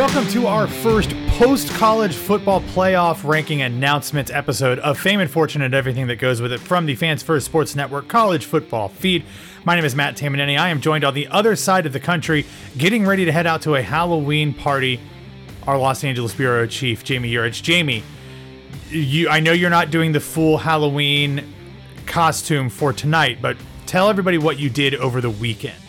Welcome to our first post college football playoff ranking announcement episode of Fame and Fortune and everything that goes with it from the Fans First Sports Network college football feed. My name is Matt Tamanini. I am joined on the other side of the country, getting ready to head out to a Halloween party. Our Los Angeles bureau chief, Jami Jurich. Jami, you, I know you're not doing the full Halloween costume for tonight, but tell everybody what you did over the weekend.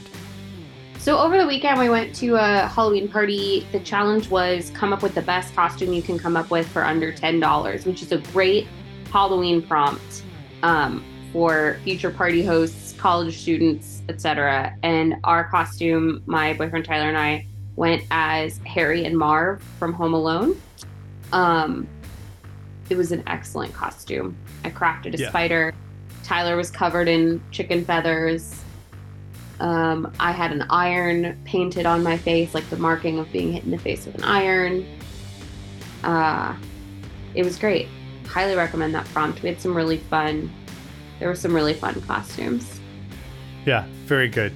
So over the weekend, we went to a Halloween party. The challenge was come up with the best costume you can come up with for under ten dollars, which is a great Halloween prompt um, for future party hosts, college students, etc. And our costume, my boyfriend Tyler and I went as Harry and Marv from Home Alone. Um, it was an excellent costume. I crafted a Yeah. spider. Tyler was covered in chicken feathers. Um, I had an iron painted on my face, like the marking of being hit in the face with an iron. Uh, it was great. Highly recommend that prompt. We had some really fun. There were some really fun costumes. Yeah, very good.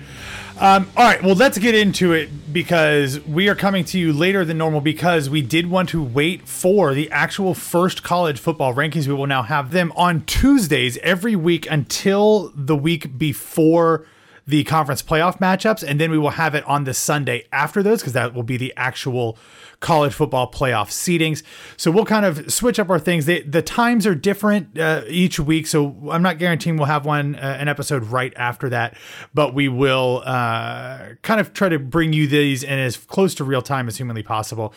Um, all right, well, let's get into it because we are coming to you later than normal because we did want to wait for the actual first college football rankings. We will now have them on Tuesdays every week until the week before the conference playoff matchups, and then we will have it on the Sunday after those because that will be the actual college football playoff seedings. So we'll kind of switch up our things. They, the times are different uh, each week, so I'm not guaranteeing we'll have one uh, an episode right after that, but we will uh, kind of try to bring you these in as close to real time as humanly possible.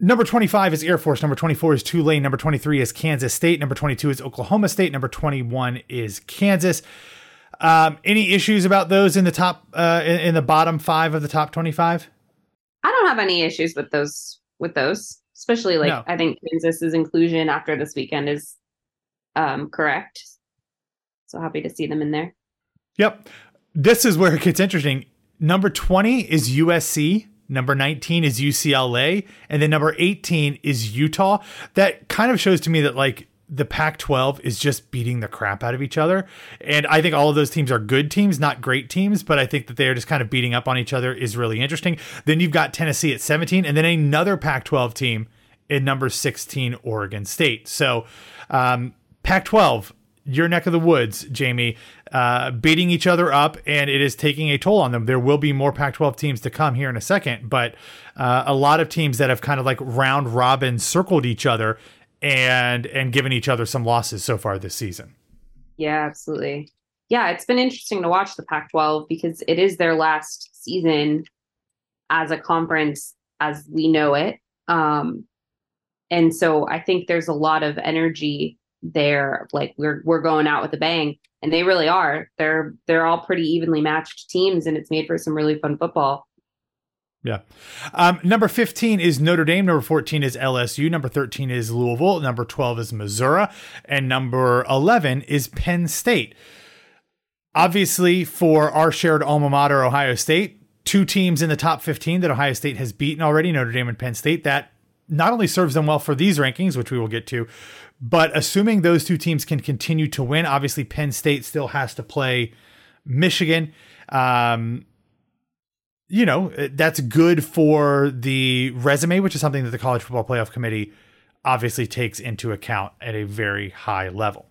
Number 25 is Air Force. Number 24 is Tulane. Number 23 is Kansas State. Number 22 is Oklahoma State. Number 21 is Kansas. Um, any issues about those in the top, uh, in, in the bottom five of the top 25? I don't have any issues with those. With those, especially like No. I think Kansas's inclusion after this weekend is um, correct. So happy to see them in there. Yep. This is where it gets interesting. Number 20 is USC. Number 19 is UCLA. And then number 18 is Utah. That kind of shows to me that, like, the Pac 12 is just beating the crap out of each other. And I think all of those teams are good teams, not great teams, but I think that they're just kind of beating up on each other is really interesting. Then you've got Tennessee at 17, and then another Pac 12 team in number 16, Oregon State. So, um, Pac 12, your neck of the woods, Jami, uh, beating each other up, and it is taking a toll on them. There will be more Pac 12 teams to come here in a second, but uh, a lot of teams that have kind of like round robin circled each other and and given each other some losses so far this season. Yeah, absolutely. Yeah, it's been interesting to watch the Pac 12 because it is their last season as a conference as we know it. Um, and so I think there's a lot of energy there. Like we're we're going out with a bang, and they really are. They're they're all pretty evenly matched teams, and it's made for some really fun football. Yeah. Um, number 15 is Notre Dame. Number 14 is LSU. Number 13 is Louisville. Number 12 is Missouri. And number 11 is Penn State. Obviously, for our shared alma mater, Ohio State, two teams in the top 15 that Ohio State has beaten already, Notre Dame and Penn State. That not only serves them well for these rankings, which we will get to, but assuming those two teams can continue to win, obviously Penn State still has to play Michigan. Um, you know, uh, that's good for the resume, which is something that the College Football Playoff Committee obviously takes into account at a very high level.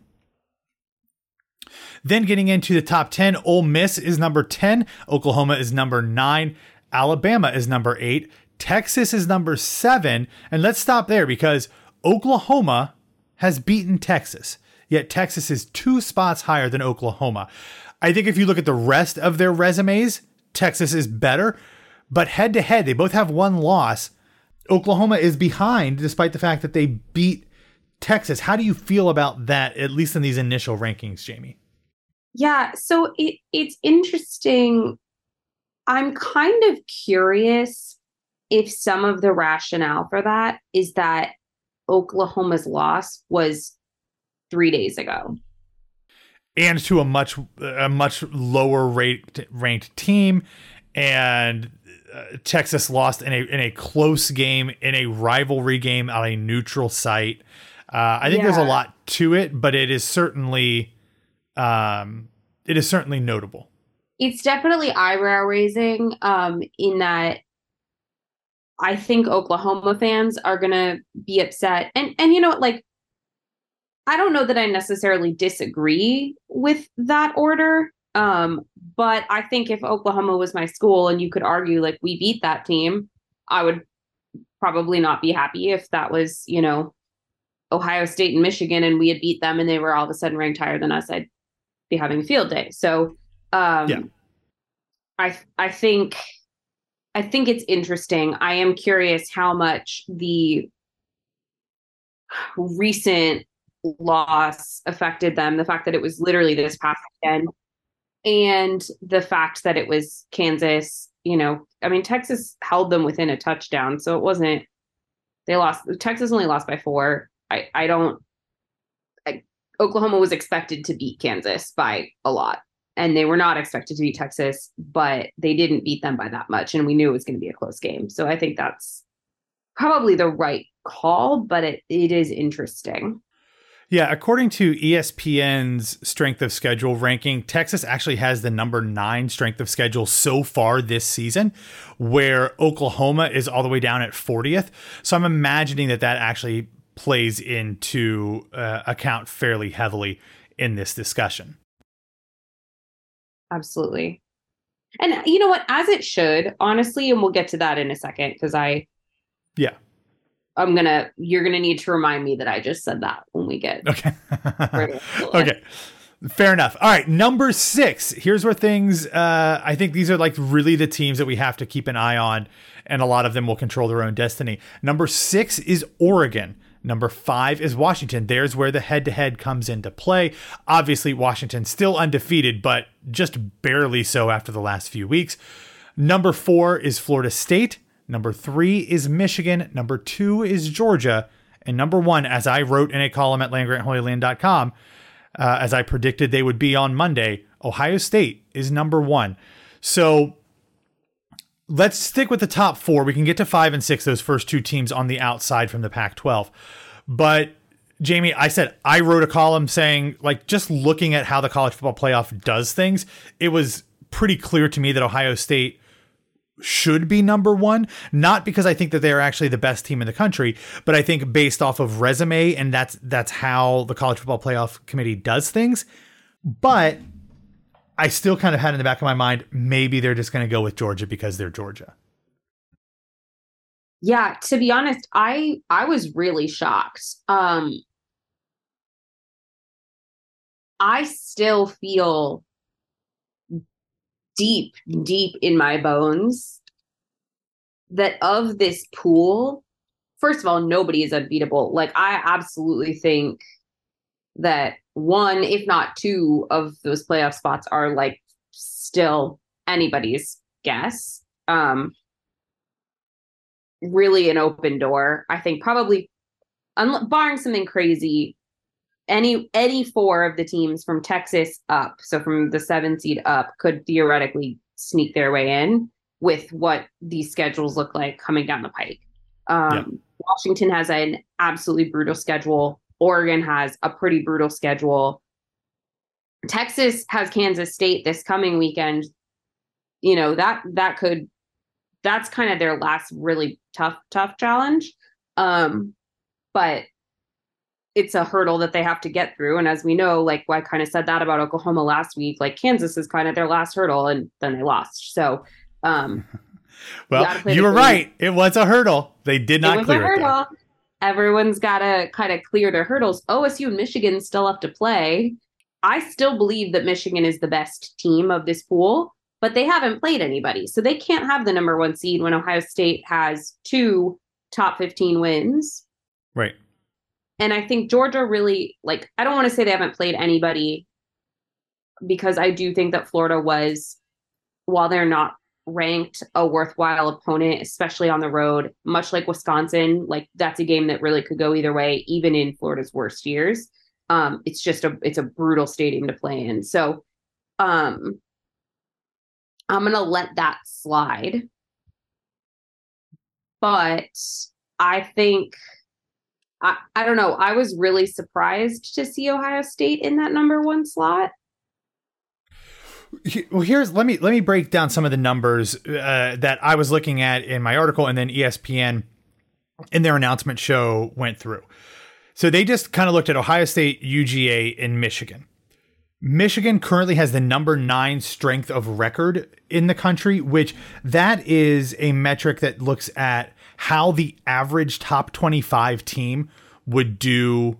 Then getting into the top 10, Ole Miss is number 10, Oklahoma is number 9, Alabama is number 8, Texas is number seven. And let's stop there because Oklahoma has beaten Texas, yet Texas is two spots higher than Oklahoma. I think if you look at the rest of their resumes, Texas is better, but head to head, they both have one loss. Oklahoma is behind despite the fact that they beat Texas. How do you feel about that, at least in these initial rankings, Jami? Yeah, so it, it's interesting. I'm kind of curious if some of the rationale for that is that Oklahoma's loss was three days ago. And to a much a much lower rate ranked team, and uh, Texas lost in a in a close game in a rivalry game on a neutral site. Uh, I think yeah. there's a lot to it, but it is certainly um, it is certainly notable. It's definitely eyebrow raising um, in that I think Oklahoma fans are going to be upset. And and you know like I don't know that I necessarily disagree with that order. Um, but I think if Oklahoma was my school and you could argue like we beat that team, I would probably not be happy if that was, you know, Ohio State and Michigan and we had beat them and they were all of a sudden ranked higher than us, I'd be having a field day. So um yeah. I I think I think it's interesting. I am curious how much the recent loss affected them. The fact that it was literally this past weekend, and the fact that it was Kansas. You know, I mean, Texas held them within a touchdown, so it wasn't. They lost. Texas only lost by four. I I don't. I, Oklahoma was expected to beat Kansas by a lot and they were not expected to beat Texas, but they didn't beat them by that much. And we knew it was going to be a close game. So I think that's probably the right call, but it, it is interesting. Yeah, according to ESPN's strength of schedule ranking, Texas actually has the number nine strength of schedule so far this season, where Oklahoma is all the way down at 40th. So I'm imagining that that actually plays into uh, account fairly heavily in this discussion absolutely. And you know what? As it should, honestly, and we'll get to that in a second because I, yeah, I'm gonna. You're gonna need to remind me that I just said that when we get. Okay. okay. Fair enough. All right, number six. Here's where things. Uh, I think these are like really the teams that we have to keep an eye on, and a lot of them will control their own destiny. Number six is Oregon. Number five is Washington. There's where the head to head comes into play. Obviously, Washington still undefeated, but just barely so after the last few weeks. Number four is Florida State. Number three is Michigan. Number two is Georgia. And number one, as I wrote in a column at landgrantholyland.com, uh, as I predicted they would be on Monday, Ohio State is number one. So let's stick with the top four. We can get to five and six, those first two teams on the outside from the Pac 12. But Jami, I said I wrote a column saying, like, just looking at how the college football playoff does things, it was pretty clear to me that Ohio State should be number one, not because I think that they're actually the best team in the country, but I think based off of resume and that's that's how the college football playoff committee does things. But I still kind of had in the back of my mind, maybe they're just going to go with Georgia because they're Georgia. Yeah, to be honest, I I was really shocked. Um I still feel deep, deep in my bones that of this pool, first of all, nobody is unbeatable. Like, I absolutely think that one, if not two, of those playoff spots are like still anybody's guess. Um, really an open door. I think probably, un- barring something crazy, any any four of the teams from Texas up, so from the seven seed up, could theoretically sneak their way in with what these schedules look like coming down the pike. Um, yeah. Washington has an absolutely brutal schedule. Oregon has a pretty brutal schedule. Texas has Kansas State this coming weekend. You know that that could that's kind of their last really tough tough challenge. Um, but it's a hurdle that they have to get through. And as we know, like I kind of said that about Oklahoma last week, like Kansas is kind of their last hurdle and then they lost. So, um, well, you, you were right. It was a hurdle. They did not it clear it. Everyone's got to kind of clear their hurdles. OSU and Michigan still have to play. I still believe that Michigan is the best team of this pool, but they haven't played anybody. So they can't have the number one seed when Ohio State has two top 15 wins. Right. And I think Georgia really like I don't want to say they haven't played anybody because I do think that Florida was while they're not ranked a worthwhile opponent especially on the road much like Wisconsin like that's a game that really could go either way even in Florida's worst years. Um it's just a it's a brutal stadium to play in. So um I'm going to let that slide. But I think I, I don't know. I was really surprised to see Ohio State in that number one slot. Well, here's let me let me break down some of the numbers uh, that I was looking at in my article, and then ESPN in their announcement show went through. So they just kind of looked at Ohio State, UGA, and Michigan. Michigan currently has the number nine strength of record in the country, which that is a metric that looks at how the average top 25 team would do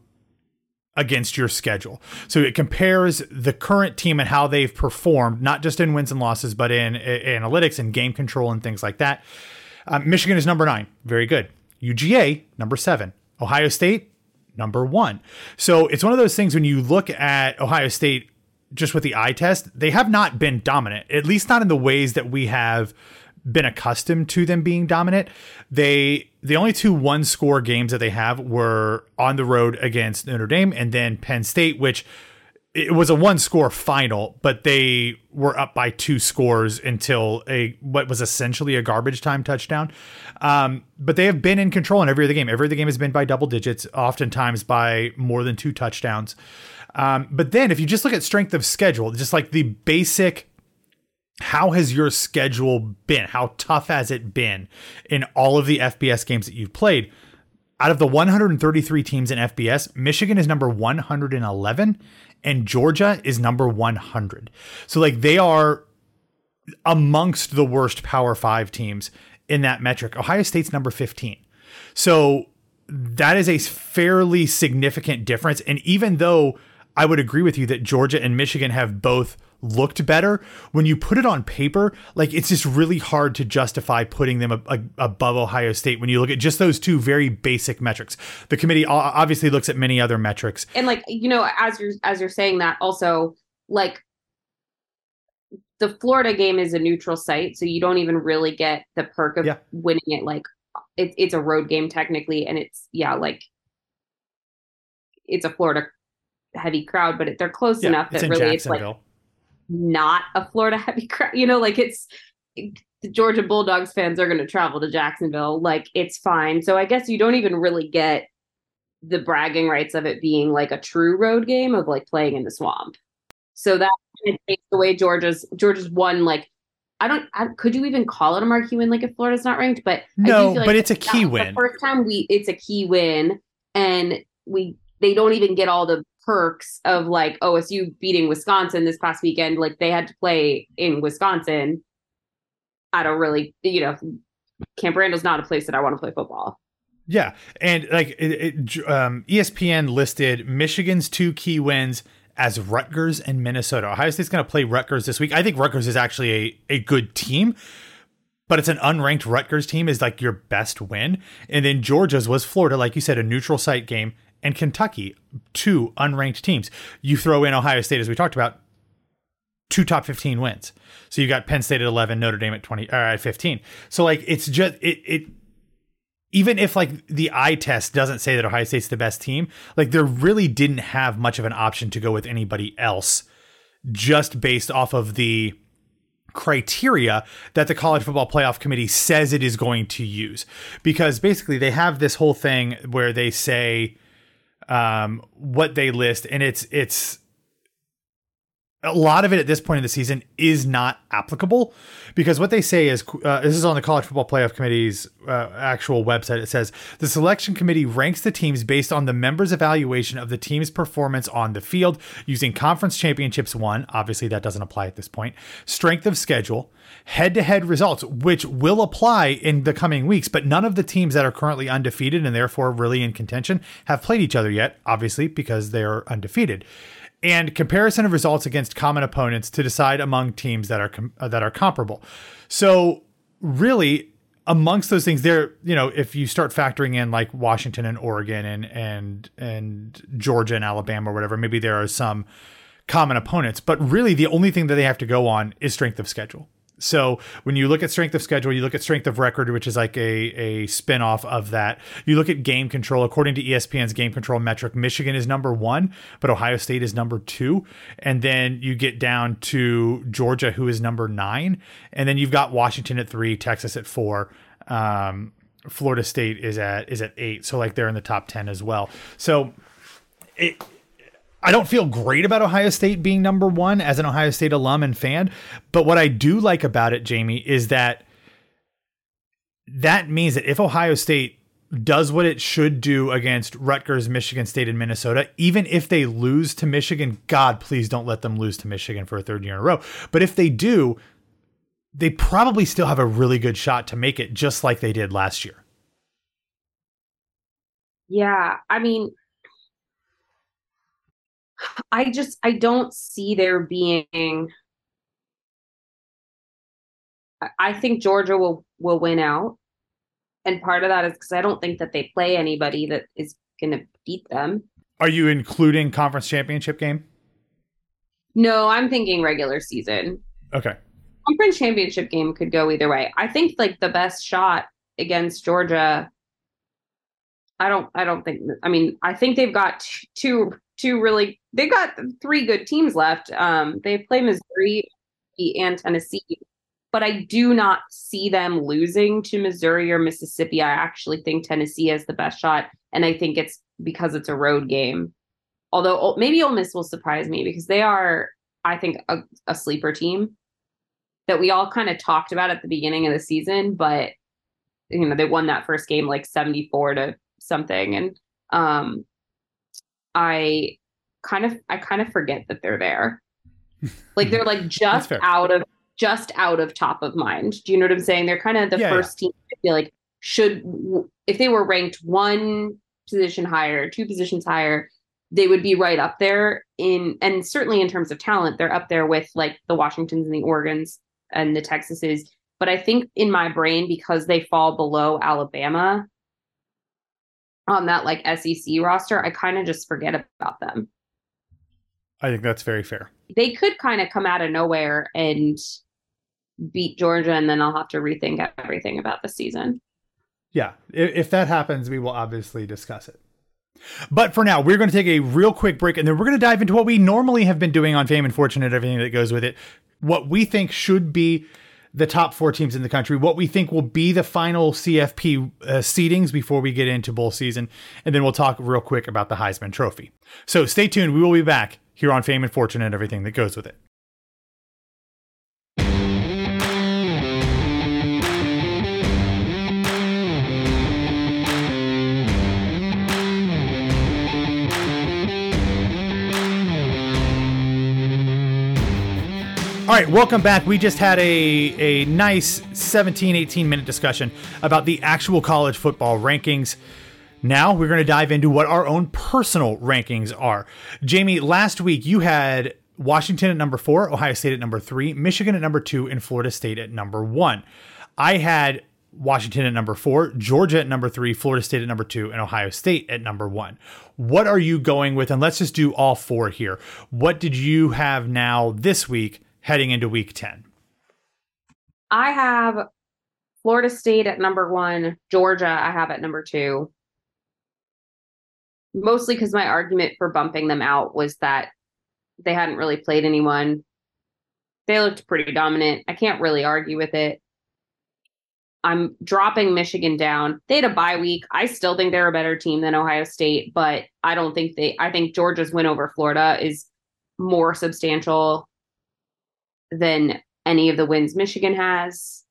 against your schedule. So it compares the current team and how they've performed, not just in wins and losses, but in, in analytics and game control and things like that. Um, Michigan is number nine. Very good. UGA, number seven. Ohio State, number one. So it's one of those things when you look at Ohio State just with the eye test, they have not been dominant, at least not in the ways that we have been accustomed to them being dominant. They the only two one score games that they have were on the road against Notre Dame and then Penn State, which it was a one score final, but they were up by two scores until a what was essentially a garbage time touchdown. Um, but they have been in control in every other game. Every other game has been by double digits, oftentimes by more than two touchdowns. Um, but then if you just look at strength of schedule, just like the basic how has your schedule been? How tough has it been in all of the FBS games that you've played? Out of the 133 teams in FBS, Michigan is number 111 and Georgia is number 100. So, like, they are amongst the worst Power Five teams in that metric. Ohio State's number 15. So, that is a fairly significant difference. And even though I would agree with you that Georgia and Michigan have both looked better when you put it on paper like it's just really hard to justify putting them a, a, above ohio state when you look at just those two very basic metrics. The committee obviously looks at many other metrics. And like you know as you're as you're saying that also like the florida game is a neutral site so you don't even really get the perk of yeah. winning it. Like it, it's a road game technically and it's yeah like it's a florida heavy crowd but they're close yeah, enough that really it's like not a Florida heavy crowd. You know, like it's the Georgia Bulldogs fans are going to travel to Jacksonville. Like it's fine. So I guess you don't even really get the bragging rights of it being like a true road game of like playing in the swamp. So that kind of takes away Georgia's Georgia's one like I don't. I, could you even call it a marquee win? Like if Florida's not ranked, but no, like but it's a key win. The first time we, it's a key win, and we they don't even get all the perks of like OSU beating Wisconsin this past weekend. Like they had to play in Wisconsin. I don't really, you know, Camp Randall's not a place that I want to play football. Yeah, and like it, it, um, ESPN listed Michigan's two key wins as Rutgers and Minnesota. Ohio State's going to play Rutgers this week. I think Rutgers is actually a, a good team, but it's an unranked Rutgers team is like your best win. And then Georgia's was Florida, like you said, a neutral site game, and Kentucky, two unranked teams. You throw in Ohio State, as we talked about, two top 15 wins. So you've got Penn State at 11, Notre Dame at 20, or at 15. So like it's just, it, it, even if like the eye test doesn't say that Ohio State's the best team, like there really didn't have much of an option to go with anybody else just based off of the criteria that the college football playoff committee says it is going to use because basically they have this whole thing where they say um, what they list and it's it's a lot of it at this point in the season is not applicable because what they say is uh, this is on the college football playoff committee's uh, actual website. It says the selection committee ranks the teams based on the members evaluation of the team's performance on the field using conference championships won obviously that doesn't apply at this point strength of schedule head-to-head results which will apply in the coming weeks but none of the teams that are currently undefeated and therefore really in contention have played each other yet obviously because they're undefeated and comparison of results against common opponents to decide among teams that are com- uh, that are comparable. So really amongst those things there you know if you start factoring in like Washington and Oregon and and and Georgia and Alabama or whatever maybe there are some common opponents but really the only thing that they have to go on is strength of schedule so when you look at strength of schedule, you look at strength of record, which is like a, a spinoff of that. You look at game control. According to ESPN's game control metric, Michigan is number one, but Ohio State is number two. And then you get down to Georgia, who is number nine. And then you've got Washington at three, Texas at four. Um, Florida State is at is at eight. So like they're in the top ten as well. So it I don't feel great about Ohio State being number one as an Ohio State alum and fan. But what I do like about it, Jami, is that that means that if Ohio State does what it should do against Rutgers, Michigan State, and Minnesota, even if they lose to Michigan, God, please don't let them lose to Michigan for a third year in a row. But if they do, they probably still have a really good shot to make it, just like they did last year. Yeah. I mean, I just I don't see there being I think Georgia will will win out. And part of that is because I don't think that they play anybody that is gonna beat them. Are you including conference championship game? No, I'm thinking regular season. Okay. Conference championship game could go either way. I think like the best shot against Georgia. I don't I don't think I mean I think they've got two two really they got three good teams left. Um, they play Missouri and Tennessee, but I do not see them losing to Missouri or Mississippi. I actually think Tennessee has the best shot, and I think it's because it's a road game. Although maybe Ole Miss will surprise me because they are, I think, a, a sleeper team that we all kind of talked about at the beginning of the season, but you know they won that first game like seventy four to something, and um, I kind of I kind of forget that they're there. Like they're like just out of just out of top of mind. Do you know what I'm saying? They're kind of the yeah, first yeah. team I feel like should if they were ranked one position higher, two positions higher, they would be right up there in and certainly in terms of talent, they're up there with like the Washingtons and the Oregons and the Texases. But I think in my brain, because they fall below Alabama, on that like SEC roster, I kind of just forget about them. I think that's very fair. They could kind of come out of nowhere and beat Georgia, and then I'll have to rethink everything about the season. Yeah, if that happens, we will obviously discuss it. But for now, we're going to take a real quick break and then we're going to dive into what we normally have been doing on Fame and Fortune and everything that goes with it. What we think should be the top four teams in the country, what we think will be the final CFP uh, seedings before we get into bowl season, and then we'll talk real quick about the Heisman Trophy. So stay tuned. We will be back here on Fame and Fortune and everything that goes with it. All right, welcome back. We just had a, a nice 17, 18 minute discussion about the actual college football rankings. Now we're going to dive into what our own personal rankings are. Jami, last week you had Washington at number four, Ohio State at number three, Michigan at number two, and Florida State at number one. I had Washington at number four, Georgia at number three, Florida State at number two, and Ohio State at number one. What are you going with? And let's just do all four here. What did you have now this week heading into week 10? I have Florida State at number one, Georgia, I have at number two. Mostly because my argument for bumping them out was that they hadn't really played anyone. They looked pretty dominant. I can't really argue with it. I'm dropping Michigan down. They had a bye week. I still think they're a better team than Ohio State, but I don't think they I think Georgia's win over Florida is more substantial than any of the wins Michigan has.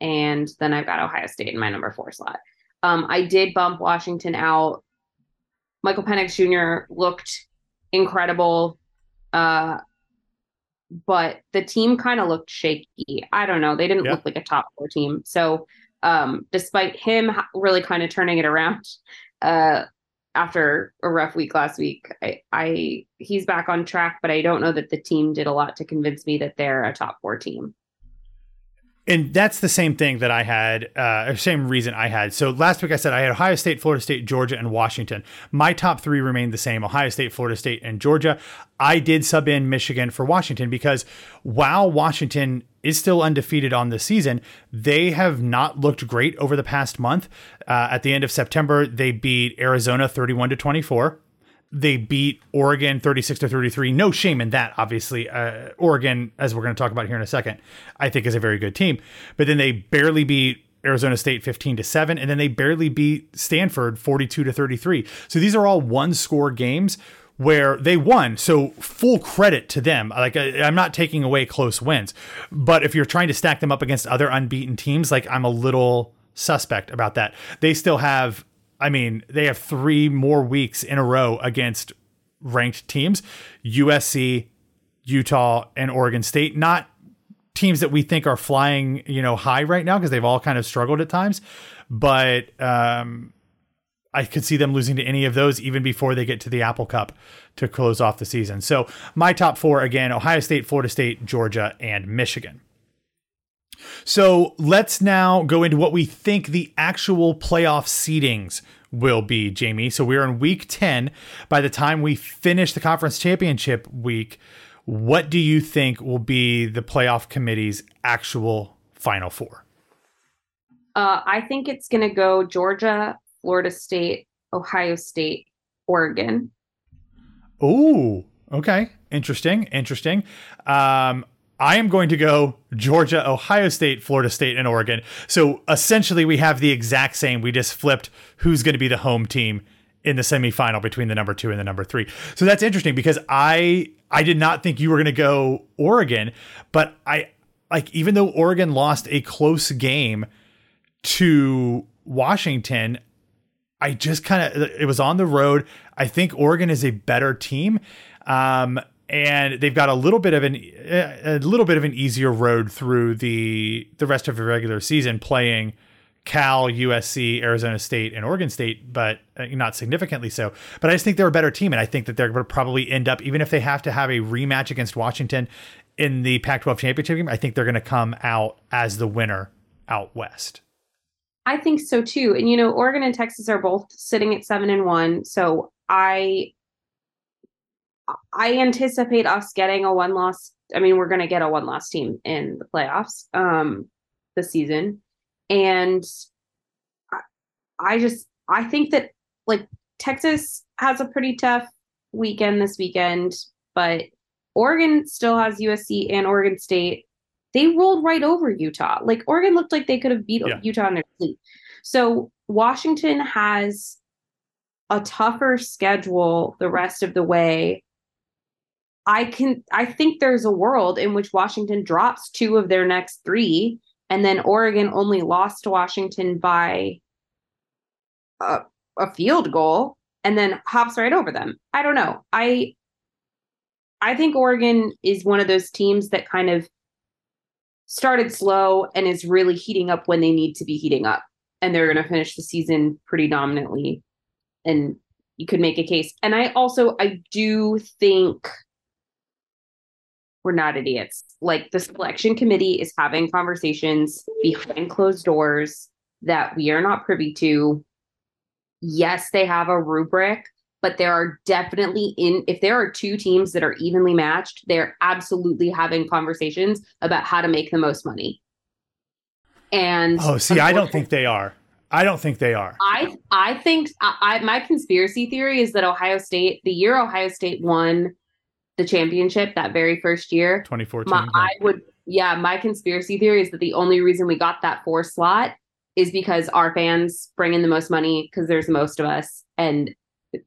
And then I've got Ohio State in my number four slot. Um, I did bump Washington out. Michael Penix Jr. looked incredible. Uh, but the team kind of looked shaky. I don't know. They didn't yeah. look like a top four team. So, um, despite him really kind of turning it around uh, after a rough week last week, I, I he's back on track. But I don't know that the team did a lot to convince me that they're a top four team and that's the same thing that I had, uh, same reason I had. So last week I said I had Ohio State, Florida State, Georgia, and Washington. My top three remained the same Ohio State, Florida State, and Georgia. I did sub in Michigan for Washington because while Washington is still undefeated on the season, they have not looked great over the past month. Uh, at the end of September, they beat Arizona 31 to 24 they beat Oregon 36 to 33. No shame in that, obviously. Uh, Oregon, as we're going to talk about here in a second, I think is a very good team. But then they barely beat Arizona State 15 to 7 and then they barely beat Stanford 42 to 33. So these are all one score games where they won. So full credit to them. Like I'm not taking away close wins, but if you're trying to stack them up against other unbeaten teams, like I'm a little suspect about that. They still have I mean, they have three more weeks in a row against ranked teams USC, Utah, and Oregon State. Not teams that we think are flying, you know, high right now because they've all kind of struggled at times. But um, I could see them losing to any of those even before they get to the Apple Cup to close off the season. So my top four again Ohio State, Florida State, Georgia, and Michigan. So let's now go into what we think the actual playoff seedings will be, Jami. So we're in week 10. By the time we finish the conference championship week, what do you think will be the playoff committee's actual final four? Uh, I think it's going to go Georgia, Florida State, Ohio State, Oregon. Oh, okay. Interesting. Interesting. Um, I am going to go Georgia, Ohio State, Florida State, and Oregon. So essentially, we have the exact same. We just flipped who's going to be the home team in the semifinal between the number two and the number three. So that's interesting because I I did not think you were going to go Oregon, but I like even though Oregon lost a close game to Washington, I just kind of it was on the road. I think Oregon is a better team. Um, and they've got a little bit of an a little bit of an easier road through the the rest of the regular season playing Cal, USC, Arizona State, and Oregon State, but uh, not significantly so. But I just think they're a better team, and I think that they're going to probably end up, even if they have to have a rematch against Washington in the Pac-12 championship game, I think they're going to come out as the winner out west. I think so too. And you know, Oregon and Texas are both sitting at seven and one, so I I anticipate us getting a one loss. I mean, we're going to get a one loss team in the playoffs um, this season. And I, I just, I think that like Texas has a pretty tough weekend this weekend, but Oregon still has USC and Oregon State. They rolled right over Utah. Like Oregon looked like they could have beat yeah. Utah in their sleep. So Washington has a tougher schedule the rest of the way I can I think there's a world in which Washington drops two of their next three, and then Oregon only lost to Washington by a, a field goal and then hops right over them. I don't know. I I think Oregon is one of those teams that kind of started slow and is really heating up when they need to be heating up. And they're going to finish the season pretty dominantly. And you could make a case. And I also I do think we're not idiots. Like the selection committee is having conversations behind closed doors that we are not privy to. Yes, they have a rubric, but there are definitely in if there are two teams that are evenly matched, they're absolutely having conversations about how to make the most money. And oh, see, I don't think they are. I don't think they are. I I think I, I my conspiracy theory is that Ohio State, the year Ohio State won the championship that very first year, 2014. My, I would yeah, my conspiracy theory is that the only reason we got that four slot is because our fans bring in the most money because there's the most of us and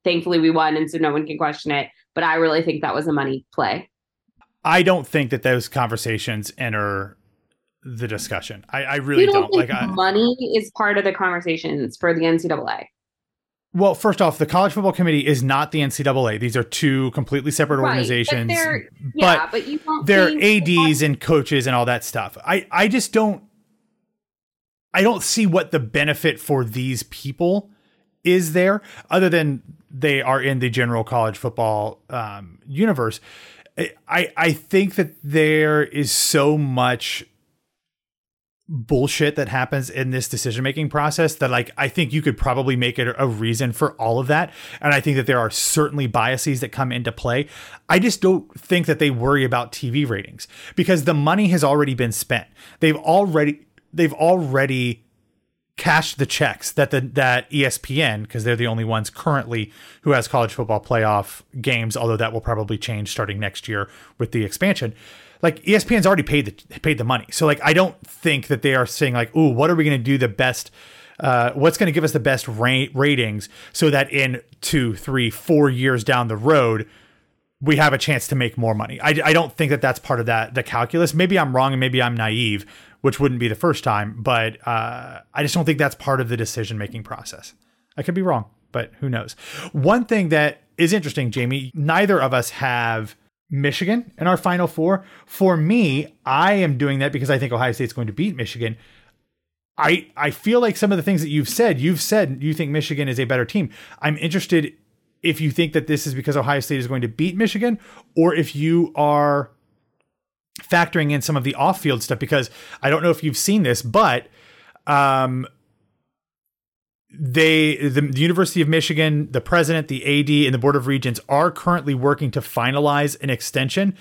thankfully we won and so no one can question it but i really think that was a money play i don't think that those conversations enter the discussion i, I really you don't, don't. like I, money is part of the conversations for the ncaa well, first off, the College Football Committee is not the NCAA. These are two completely separate right, organizations. But, they're, yeah, but, you they're ADs and coaches and all that stuff. I, I just don't I don't see what the benefit for these people is there other than they are in the general college football um, universe. I I think that there is so much bullshit that happens in this decision making process that like I think you could probably make it a reason for all of that and I think that there are certainly biases that come into play. I just don't think that they worry about TV ratings because the money has already been spent. They've already they've already cashed the checks that the that ESPN because they're the only ones currently who has college football playoff games although that will probably change starting next year with the expansion like ESPN's already paid the paid the money so like I don't think that they are saying like ooh what are we going to do the best uh, what's going to give us the best ra- ratings so that in two three four years down the road we have a chance to make more money I, I don't think that that's part of that the calculus maybe I'm wrong and maybe I'm naive which wouldn't be the first time. But uh, I just don't think that's part of the decision making process. I could be wrong, but who knows? One thing that is interesting, Jami, neither of us have Michigan in our final four. For me, I am doing that because I think Ohio State's going to beat Michigan. I I feel like some of the things that you've said, you've said you think Michigan is a better team. I'm interested if you think that this is because Ohio State is going to beat Michigan or if you are factoring in some of the off-field stuff because I don't know if you've seen this, but um, they the, the, University of Michigan, the president, the AD, and the Board of Regents are currently working to finalize an extension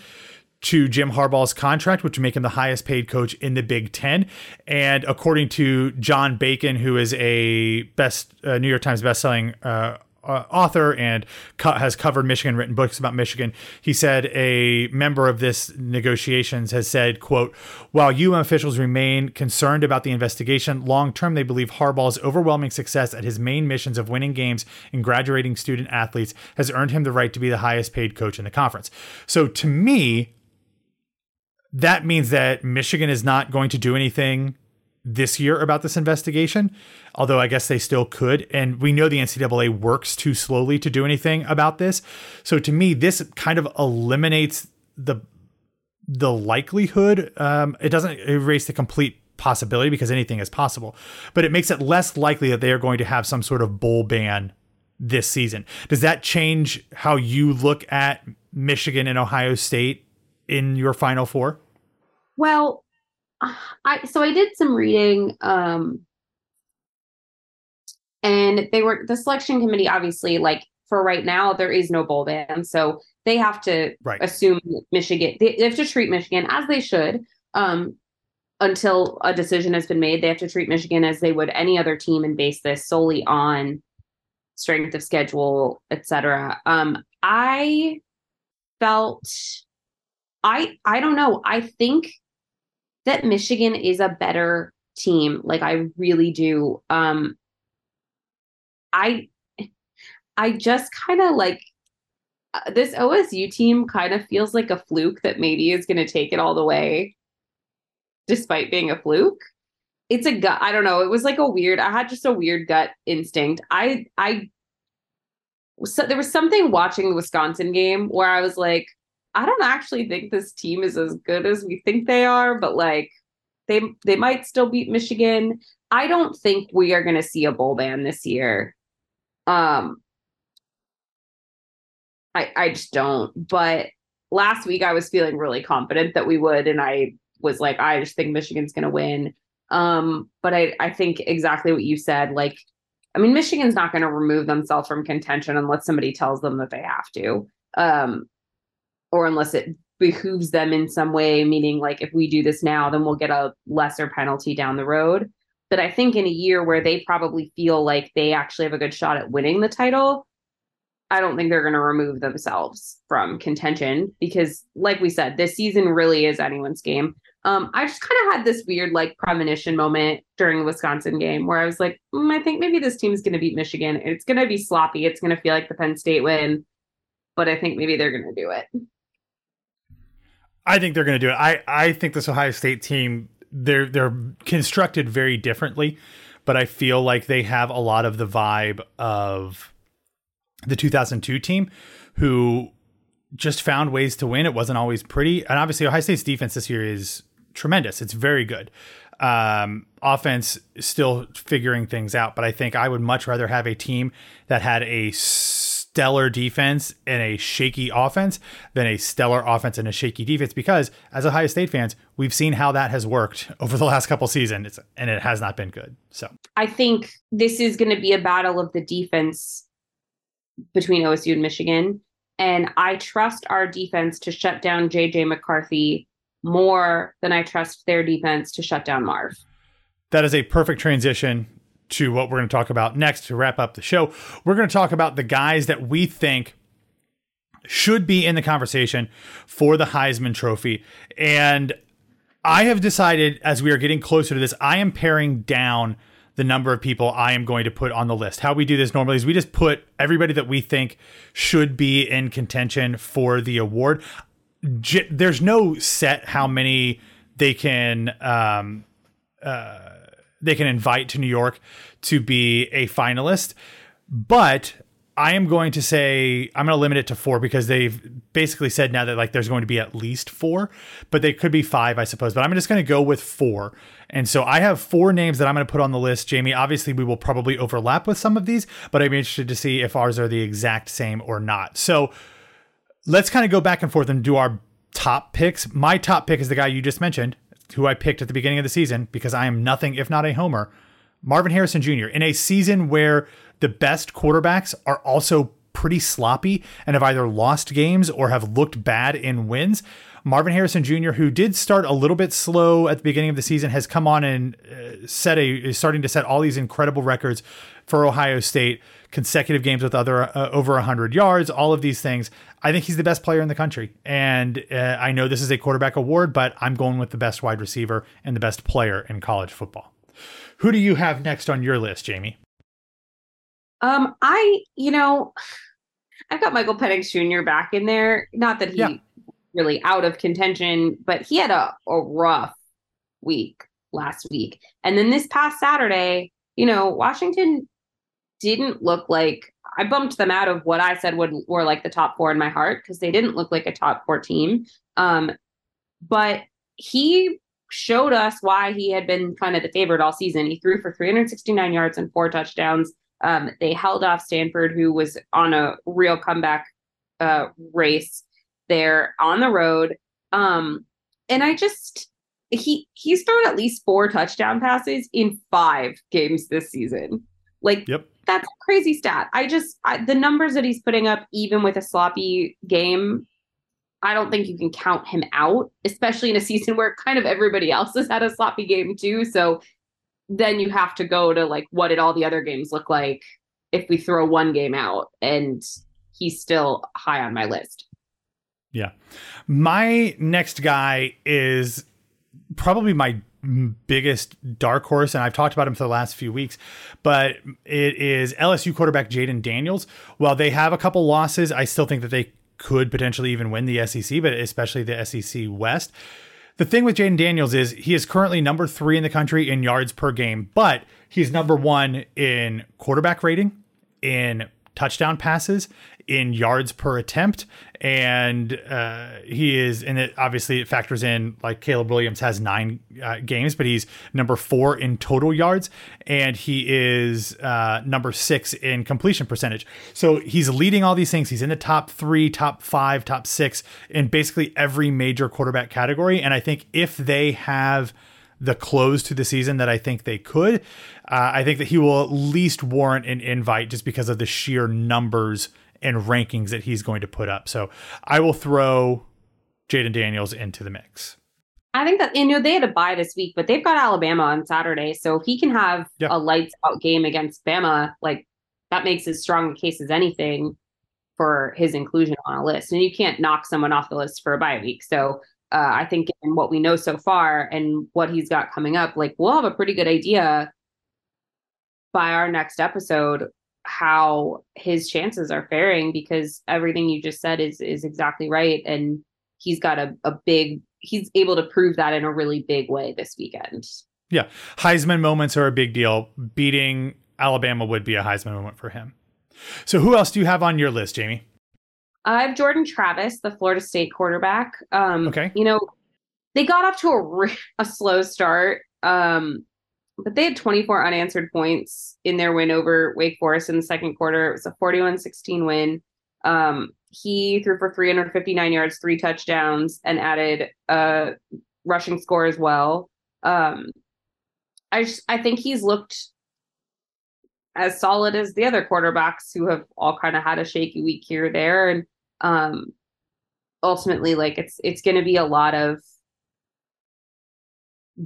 to Jim Harbaugh's contract, which would make him the highest paid coach in the Big Ten. And according to John Bacon, who is a best uh, New York Times bestselling uh, uh, author and co- has covered Michigan, written books about Michigan. He said a member of this negotiations has said, "quote While UM officials remain concerned about the investigation, long term they believe Harbaugh's overwhelming success at his main missions of winning games and graduating student athletes has earned him the right to be the highest paid coach in the conference." So to me, that means that Michigan is not going to do anything this year about this investigation, although I guess they still could. And we know the NCAA works too slowly to do anything about this. So to me, this kind of eliminates the the likelihood. Um, it doesn't erase the complete possibility because anything is possible, but it makes it less likely that they are going to have some sort of bowl ban this season. Does that change how you look at Michigan and Ohio State in your Final Four? Well, I so I did some reading um and they were the selection committee obviously like for right now there is no bowl ban so they have to right. assume Michigan they, they have to treat Michigan as they should um until a decision has been made. They have to treat Michigan as they would any other team and base this solely on strength of schedule etc um I felt I I don't know. I think that Michigan is a better team. Like I really do. Um I I just kind of like uh, this OSU team kind of feels like a fluke that maybe is going to take it all the way despite being a fluke. It's a gut. I don't know. It was like a weird. I had just a weird gut instinct. I I so there was something watching the Wisconsin game where I was like, I don't actually think this team is as good as we think they are, but like they they might still beat Michigan. I don't think we are going to see a bowl ban this year. Um I I just don't, but last week I was feeling really confident that we would and I was like I just think Michigan's going to win. Um but I I think exactly what you said like I mean Michigan's not going to remove themselves from contention unless somebody tells them that they have to. Um or unless it behooves them in some way, meaning like if we do this now, then we'll get a lesser penalty down the road. But I think in a year where they probably feel like they actually have a good shot at winning the title, I don't think they're going to remove themselves from contention because, like we said, this season really is anyone's game. Um, I just kind of had this weird like premonition moment during the Wisconsin game where I was like, mm, I think maybe this team's going to beat Michigan. It's going to be sloppy. It's going to feel like the Penn State win, but I think maybe they're going to do it. I think they're going to do it. I, I think this Ohio State team they're they're constructed very differently, but I feel like they have a lot of the vibe of the 2002 team who just found ways to win. It wasn't always pretty. And obviously Ohio State's defense this year is tremendous. It's very good. Um, offense still figuring things out, but I think I would much rather have a team that had a stellar defense and a shaky offense than a stellar offense and a shaky defense because as Ohio State fans, we've seen how that has worked over the last couple seasons and it has not been good. So I think this is going to be a battle of the defense between OSU and Michigan. And I trust our defense to shut down JJ McCarthy more than I trust their defense to shut down Marv. That is a perfect transition to what we're going to talk about next to wrap up the show. We're going to talk about the guys that we think should be in the conversation for the Heisman Trophy. And I have decided as we are getting closer to this, I am paring down the number of people I am going to put on the list. How we do this normally is we just put everybody that we think should be in contention for the award. J- there's no set how many they can um, uh, they can invite to New York to be a finalist. But I am going to say I'm going to limit it to four because they've basically said now that like there's going to be at least four, but they could be five, I suppose. But I'm just going to go with four. And so I have four names that I'm going to put on the list. Jami, obviously we will probably overlap with some of these, but I'd be interested to see if ours are the exact same or not. So let's kind of go back and forth and do our top picks. My top pick is the guy you just mentioned, who I picked at the beginning of the season because I am nothing if not a homer. Marvin Harrison Jr. in a season where the best quarterbacks are also pretty sloppy and have either lost games or have looked bad in wins. Marvin Harrison Jr., who did start a little bit slow at the beginning of the season, has come on and uh, set a is starting to set all these incredible records for Ohio State. Consecutive games with other uh, over 100 yards, all of these things. I think he's the best player in the country, and uh, I know this is a quarterback award, but I'm going with the best wide receiver and the best player in college football. Who do you have next on your list, Jami? Um, I, you know, I've got Michael Penix Jr. back in there. Not that he yeah. really out of contention, but he had a, a rough week last week. And then this past Saturday, you know, Washington didn't look like I bumped them out of what I said would were like the top four in my heart because they didn't look like a top four team. Um, but he showed us why he had been kind of the favorite all season. He threw for 369 yards and four touchdowns. Um, they held off Stanford, who was on a real comeback uh, race there on the road. Um, and I just he he's thrown at least four touchdown passes in five games this season. Like yep. that's a crazy stat. I just I, the numbers that he's putting up, even with a sloppy game, I don't think you can count him out, especially in a season where kind of everybody else has had a sloppy game too. So then you have to go to like what did all the other games look like if we throw one game out and he's still high on my list. Yeah. My next guy is probably my biggest dark horse, and I've talked about him for the last few weeks, but it is LSU quarterback Jayden Daniels. While they have a couple losses, I still think that they could potentially even win the SEC, but especially the SEC West. The thing with Jayden Daniels is he is currently number three in the country in yards per game, but he's number one in quarterback rating, in touchdown passes in yards per attempt, and uh, he is, and it obviously it factors in like Caleb Williams has nine uh, games, but he's number four in total yards, and he is uh, number six in completion percentage. So he's leading all these things. He's in the top three, top five, top six in basically every major quarterback category, and I think if they have the close to the season that I think they could. Uh, I think that he will at least warrant an invite just because of the sheer numbers and rankings that he's going to put up. So I will throw Jayden Daniels into the mix. I think that you know they had a bye this week, but they've got Alabama on Saturday, so if he can have a lights out game against Bama, like that makes as strong a case as anything for his inclusion on a list. And you can't knock someone off the list for a bye week. So uh, I think in what we know so far and what he's got coming up, like we'll have a pretty good idea by our next episode how his chances are faring because everything you just said is is exactly right. And he's got a, a big he's able to prove that in a really big way this weekend. Yeah. Heisman moments are a big deal. Beating alabama would be a heisman moment for him. So who else do you have on your list Jami? I have Jordan Travis, the Florida State quarterback. Um, okay. You know, they got off to a, a slow start, um, but they had 24 unanswered points in their win over Wake Forest in the second quarter. It was a 41 16 win. Um, he threw for 359 yards, three touchdowns, and added a rushing score as well. Um, I just, I think he's looked as solid as the other quarterbacks who have all kind of had a shaky week here or there and um ultimately like it's it's going to be a lot of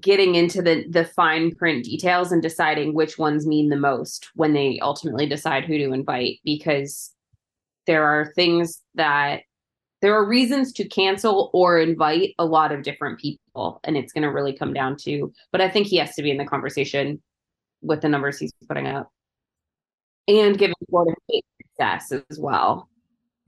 getting into the the fine print details and deciding which ones mean the most when they ultimately decide who to invite because there are things that there are reasons to cancel or invite a lot of different people and it's going to really come down to but i think he has to be in the conversation with the numbers he's putting up and giving Florida State success as well.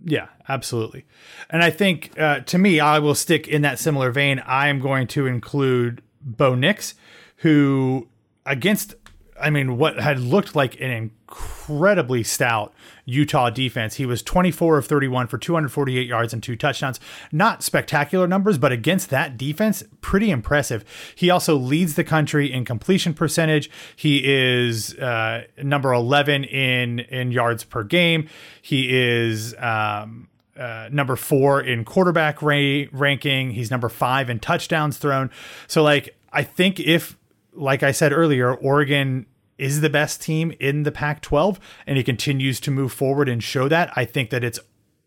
Yeah, absolutely. And I think uh, to me, I will stick in that similar vein. I am going to include Bo Nix, who against I mean, what had looked like an incredibly stout Utah defense. He was 24 of 31 for 248 yards and two touchdowns. Not spectacular numbers, but against that defense, pretty impressive. He also leads the country in completion percentage. He is uh, number 11 in in yards per game. He is um, uh, number four in quarterback ra- ranking. He's number five in touchdowns thrown. So, like, I think if like I said earlier, Oregon is the best team in the Pac 12 and he continues to move forward and show that. I think that it's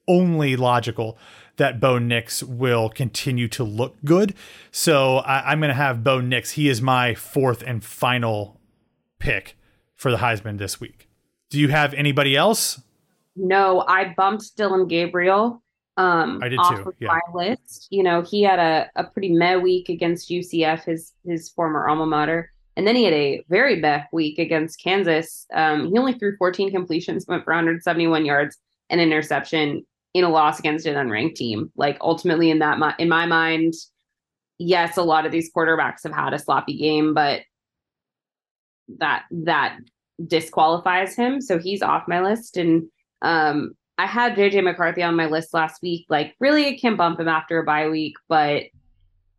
only logical that Bo Nix will continue to look good. So I, am going to have Bo Nix. He is my fourth and final pick for the Heisman this week. Do you have anybody else? No, I bumped Dillon Gabriel um I did off too. of Yeah. my list. You know, he had a, a pretty meh week against UCF, his his former alma mater. And then he had a very meh week against Kansas. Um, he only threw 14 completions, went for 171 yards, and interception in a loss against an unranked team. Like ultimately, in that in my mind, yes, a lot of these quarterbacks have had a sloppy game, but that that disqualifies him. So he's off my list. And um, I had JJ McCarthy on my list last week. Like, really, I can bump him after a bye week, but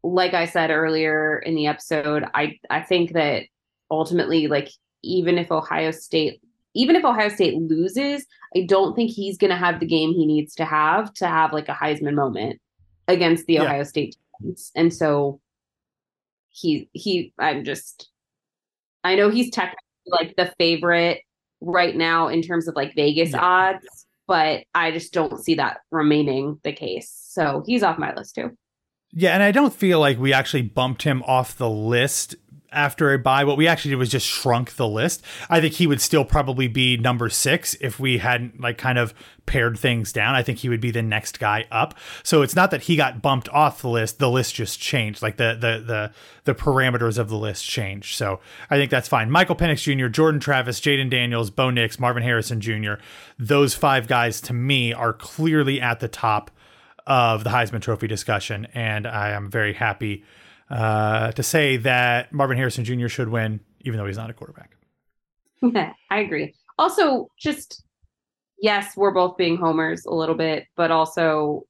like I said earlier in the episode, I I think that ultimately, like, even if Ohio State, even if Ohio State loses, I don't think he's going to have the game he needs to have to have like a Heisman moment against the Yeah. Ohio State teams. And so he he, I'm just, I know he's technically like the favorite right now in terms of like Vegas Yeah. odds, but I just don't see that remaining the case. So he's off my list too. Yeah, and I don't feel like we actually bumped him off the list after a bye, What we actually did was just shrunk the list. I think he would still probably be number six if we hadn't like kind of pared things down. I think he would be the next guy up. So it's not that he got bumped off the list. The list just changed. Like the the the the parameters of the list changed. So I think that's fine. Michael Penix Jr., Jordan Travis, Jayden Daniels, Bo Nix, Marvin Harrison Jr. Those five guys to me are clearly at the top of the Heisman Trophy discussion, and I am very happy uh, to say that Marvin Harrison Jr. should win, even though he's not a quarterback. I agree. Also, just yes, we're both being homers a little bit, but also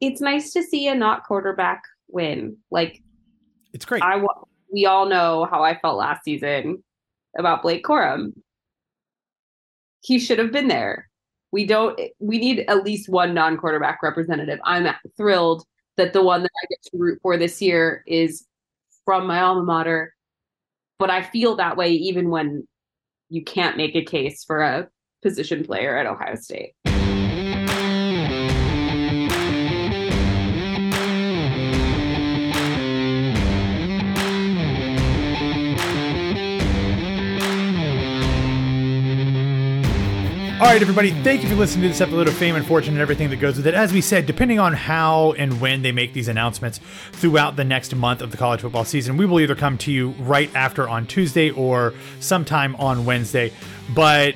it's nice to see a not quarterback win. Like it's great. I we all know how I felt last season about Blake Corum. He should have been there. We don't we need at least one non-quarterback representative. I'm thrilled that the one that I get to root for this year is from my alma mater. But I feel that way even when you can't make a case for a position player at Ohio State. All right, everybody, thank you for listening to this episode of Fame and Fortune and everything that goes with it. As we said, depending on how and when they make these announcements throughout the next month of the college football season, we will either come to you right after on Tuesday or sometime on Wednesday. But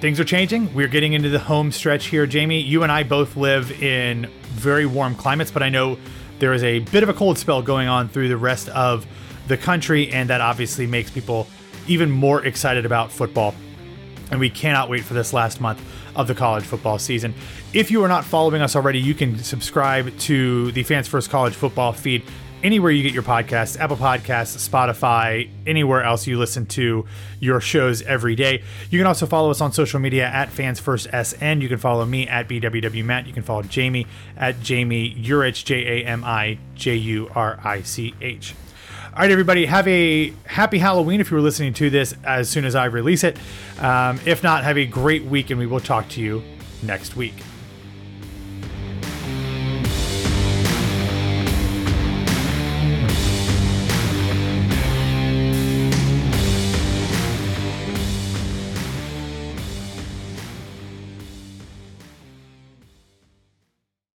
things are changing. We're getting into the home stretch here. Jami, you and I both live in very warm climates, but I know there is a bit of a cold spell going on through the rest of the country, and that obviously makes people even more excited about football and we cannot wait for this last month of the college football season. If you are not following us already, you can subscribe to the Fans First College Football feed anywhere you get your podcasts Apple Podcasts, Spotify, anywhere else you listen to your shows every day. You can also follow us on social media at Fans First SN. You can follow me at BWW Matt. You can follow Jami at Jami Jurich, J A M I J U R I C H. All right, everybody, have a happy Halloween if you were listening to this as soon as I release it. Um, if not, have a great week, and we will talk to you next week.